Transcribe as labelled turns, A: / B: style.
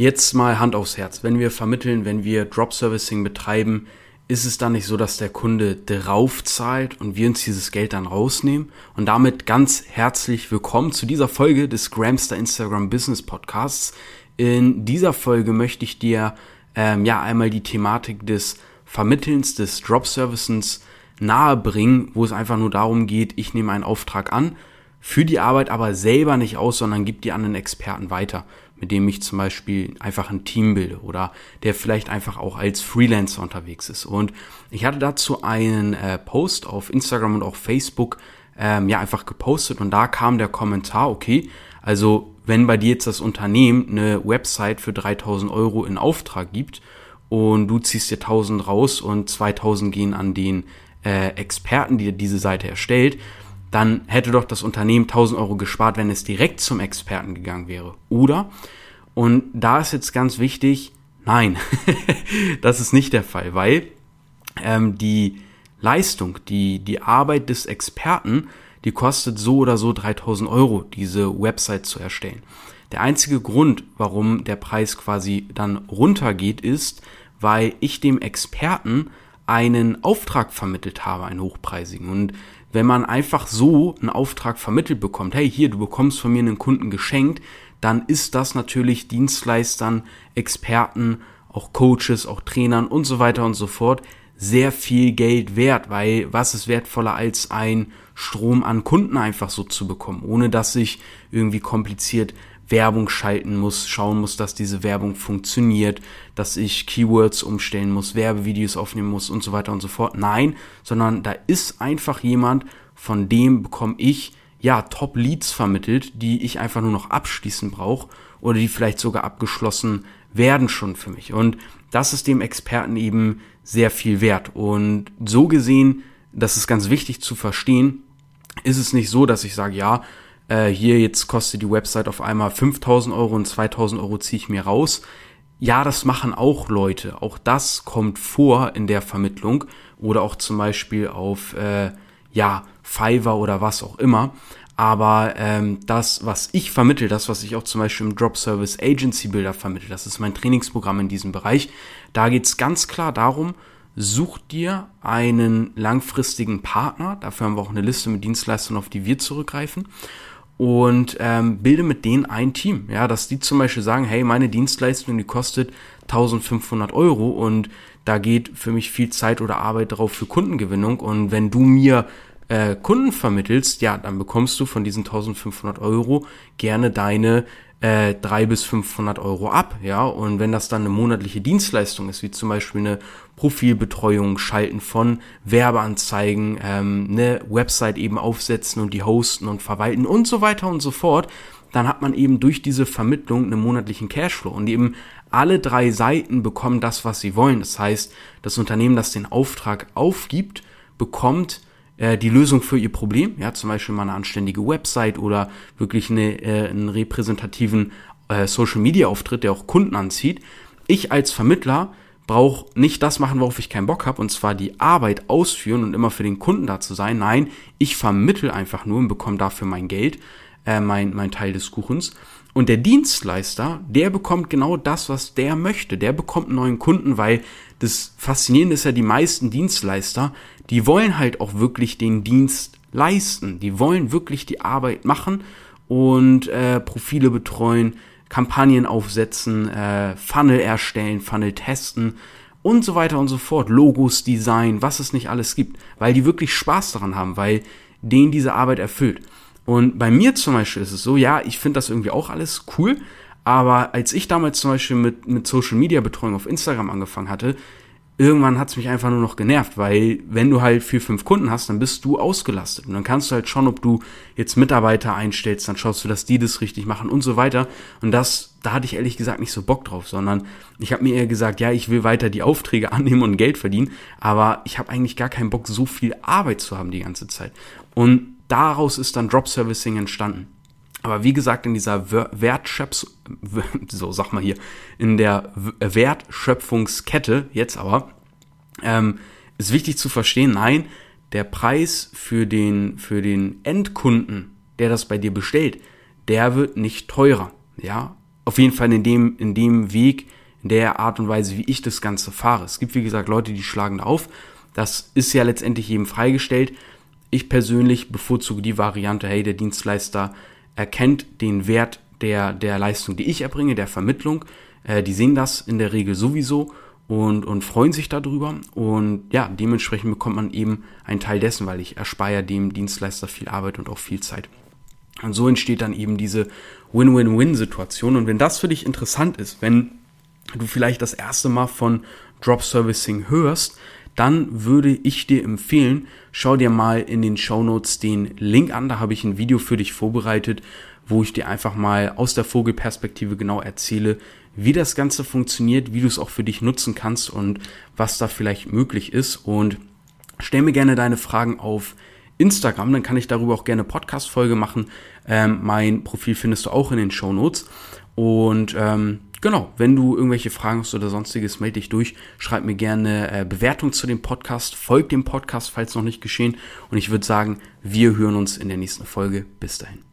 A: Jetzt mal Hand aufs Herz. Wenn wir vermitteln, wenn wir Drop Servicing betreiben, ist es dann nicht so, dass der Kunde drauf zahlt und wir uns dieses Geld dann rausnehmen? Und damit ganz herzlich willkommen zu dieser Folge des Gramster Instagram Business Podcasts. In dieser Folge möchte ich dir ähm, ja einmal die Thematik des Vermittelns, des Drop Servicens nahe bringen, wo es einfach nur darum geht, ich nehme einen Auftrag an, führe die Arbeit aber selber nicht aus, sondern gebe die an einen Experten weiter mit dem ich zum Beispiel einfach ein Team bilde oder der vielleicht einfach auch als Freelancer unterwegs ist. Und ich hatte dazu einen äh, Post auf Instagram und auch Facebook ähm, ja einfach gepostet und da kam der Kommentar, okay, also wenn bei dir jetzt das Unternehmen eine Website für 3000 Euro in Auftrag gibt und du ziehst dir 1000 raus und 2000 gehen an den äh, Experten, die diese Seite erstellt, dann hätte doch das Unternehmen 1000 Euro gespart, wenn es direkt zum Experten gegangen wäre. Oder? Und da ist jetzt ganz wichtig, nein, das ist nicht der Fall, weil ähm, die Leistung, die, die Arbeit des Experten, die kostet so oder so 3000 Euro, diese Website zu erstellen. Der einzige Grund, warum der Preis quasi dann runtergeht, ist, weil ich dem Experten einen Auftrag vermittelt habe, einen hochpreisigen. Und wenn man einfach so einen Auftrag vermittelt bekommt, hey, hier, du bekommst von mir einen Kunden geschenkt, dann ist das natürlich Dienstleistern, Experten, auch Coaches, auch Trainern und so weiter und so fort sehr viel Geld wert, weil was ist wertvoller als ein Strom an Kunden einfach so zu bekommen, ohne dass ich irgendwie kompliziert Werbung schalten muss, schauen muss, dass diese Werbung funktioniert, dass ich Keywords umstellen muss, Werbevideos aufnehmen muss und so weiter und so fort. Nein, sondern da ist einfach jemand, von dem bekomme ich ja Top Leads vermittelt, die ich einfach nur noch abschließen brauche oder die vielleicht sogar abgeschlossen werden schon für mich. Und das ist dem Experten eben sehr viel wert. Und so gesehen, das ist ganz wichtig zu verstehen, ist es nicht so, dass ich sage, ja, äh, hier jetzt kostet die Website auf einmal 5000 Euro und 2000 Euro ziehe ich mir raus. Ja, das machen auch Leute. Auch das kommt vor in der Vermittlung oder auch zum Beispiel auf, äh, ja, Fiverr oder was auch immer. Aber ähm, das, was ich vermittel, das, was ich auch zum Beispiel im Drop Service Agency Builder vermittel, das ist mein Trainingsprogramm in diesem Bereich. Da geht's ganz klar darum, such dir einen langfristigen Partner. Dafür haben wir auch eine Liste mit Dienstleistern, auf die wir zurückgreifen und ähm, bilde mit denen ein Team. Ja, dass die zum Beispiel sagen, hey, meine Dienstleistung, die kostet 1500 Euro und da geht für mich viel Zeit oder Arbeit drauf für Kundengewinnung und wenn du mir äh, Kunden vermittelst, ja, dann bekommst du von diesen 1500 Euro gerne deine äh, 3 bis 500 Euro ab, ja, und wenn das dann eine monatliche Dienstleistung ist, wie zum Beispiel eine Profilbetreuung, Schalten von Werbeanzeigen, ähm, eine Website eben aufsetzen und die hosten und verwalten und so weiter und so fort, dann hat man eben durch diese Vermittlung einen monatlichen Cashflow und eben alle drei Seiten bekommen das, was sie wollen. Das heißt, das Unternehmen, das den Auftrag aufgibt, bekommt die Lösung für ihr Problem, ja, zum Beispiel mal eine anständige Website oder wirklich eine, äh, einen repräsentativen äh, Social Media Auftritt, der auch Kunden anzieht. Ich als Vermittler brauche nicht das machen, worauf ich keinen Bock habe, und zwar die Arbeit ausführen und immer für den Kunden da zu sein. Nein, ich vermittel einfach nur und bekomme dafür mein Geld, äh, mein, mein Teil des Kuchens. Und der Dienstleister, der bekommt genau das, was der möchte. Der bekommt einen neuen Kunden, weil das Faszinierende ist ja, die meisten Dienstleister, die wollen halt auch wirklich den Dienst leisten. Die wollen wirklich die Arbeit machen und äh, Profile betreuen, Kampagnen aufsetzen, äh, Funnel erstellen, Funnel testen und so weiter und so fort. Logos, Design, was es nicht alles gibt, weil die wirklich Spaß daran haben, weil denen diese Arbeit erfüllt. Und bei mir zum Beispiel ist es so, ja, ich finde das irgendwie auch alles cool, aber als ich damals zum Beispiel mit, mit Social Media Betreuung auf Instagram angefangen hatte, irgendwann hat's mich einfach nur noch genervt, weil wenn du halt vier, fünf Kunden hast, dann bist du ausgelastet. Und dann kannst du halt schon, ob du jetzt Mitarbeiter einstellst, dann schaust du, dass die das richtig machen und so weiter. Und das, da hatte ich ehrlich gesagt nicht so Bock drauf, sondern ich habe mir eher gesagt, ja, ich will weiter die Aufträge annehmen und Geld verdienen, aber ich habe eigentlich gar keinen Bock, so viel Arbeit zu haben die ganze Zeit. Und daraus ist dann Drop Servicing entstanden. Aber wie gesagt, in dieser Wertschöpfung, so sag mal hier, in der Wertschöpfungskette, jetzt aber, ähm, ist wichtig zu verstehen, nein, der Preis für den, für den Endkunden, der das bei dir bestellt, der wird nicht teurer, ja. auf jeden Fall in dem, in dem Weg, in der Art und Weise, wie ich das Ganze fahre. Es gibt, wie gesagt, Leute, die schlagen auf. Das ist ja letztendlich jedem freigestellt. Ich persönlich bevorzuge die Variante, hey, der Dienstleister erkennt den Wert der, der Leistung, die ich erbringe, der Vermittlung. Äh, die sehen das in der Regel sowieso und, und freuen sich darüber. Und ja, dementsprechend bekommt man eben einen Teil dessen, weil ich erspare dem Dienstleister viel Arbeit und auch viel Zeit. Und so entsteht dann eben diese Win-Win-Win-Situation. Und wenn das für dich interessant ist, wenn du vielleicht das erste Mal von Drop Servicing hörst, dann würde ich dir empfehlen, schau dir mal in den Show Notes den Link an. Da habe ich ein Video für dich vorbereitet, wo ich dir einfach mal aus der Vogelperspektive genau erzähle, wie das Ganze funktioniert, wie du es auch für dich nutzen kannst und was da vielleicht möglich ist. Und stell mir gerne deine Fragen auf Instagram, dann kann ich darüber auch gerne Podcast-Folge machen. Ähm, mein Profil findest du auch in den Show Notes. Und ähm, genau, wenn du irgendwelche Fragen hast oder sonstiges, melde dich durch. Schreib mir gerne äh, Bewertung zu dem Podcast. Folg dem Podcast, falls noch nicht geschehen. Und ich würde sagen, wir hören uns in der nächsten Folge. Bis dahin.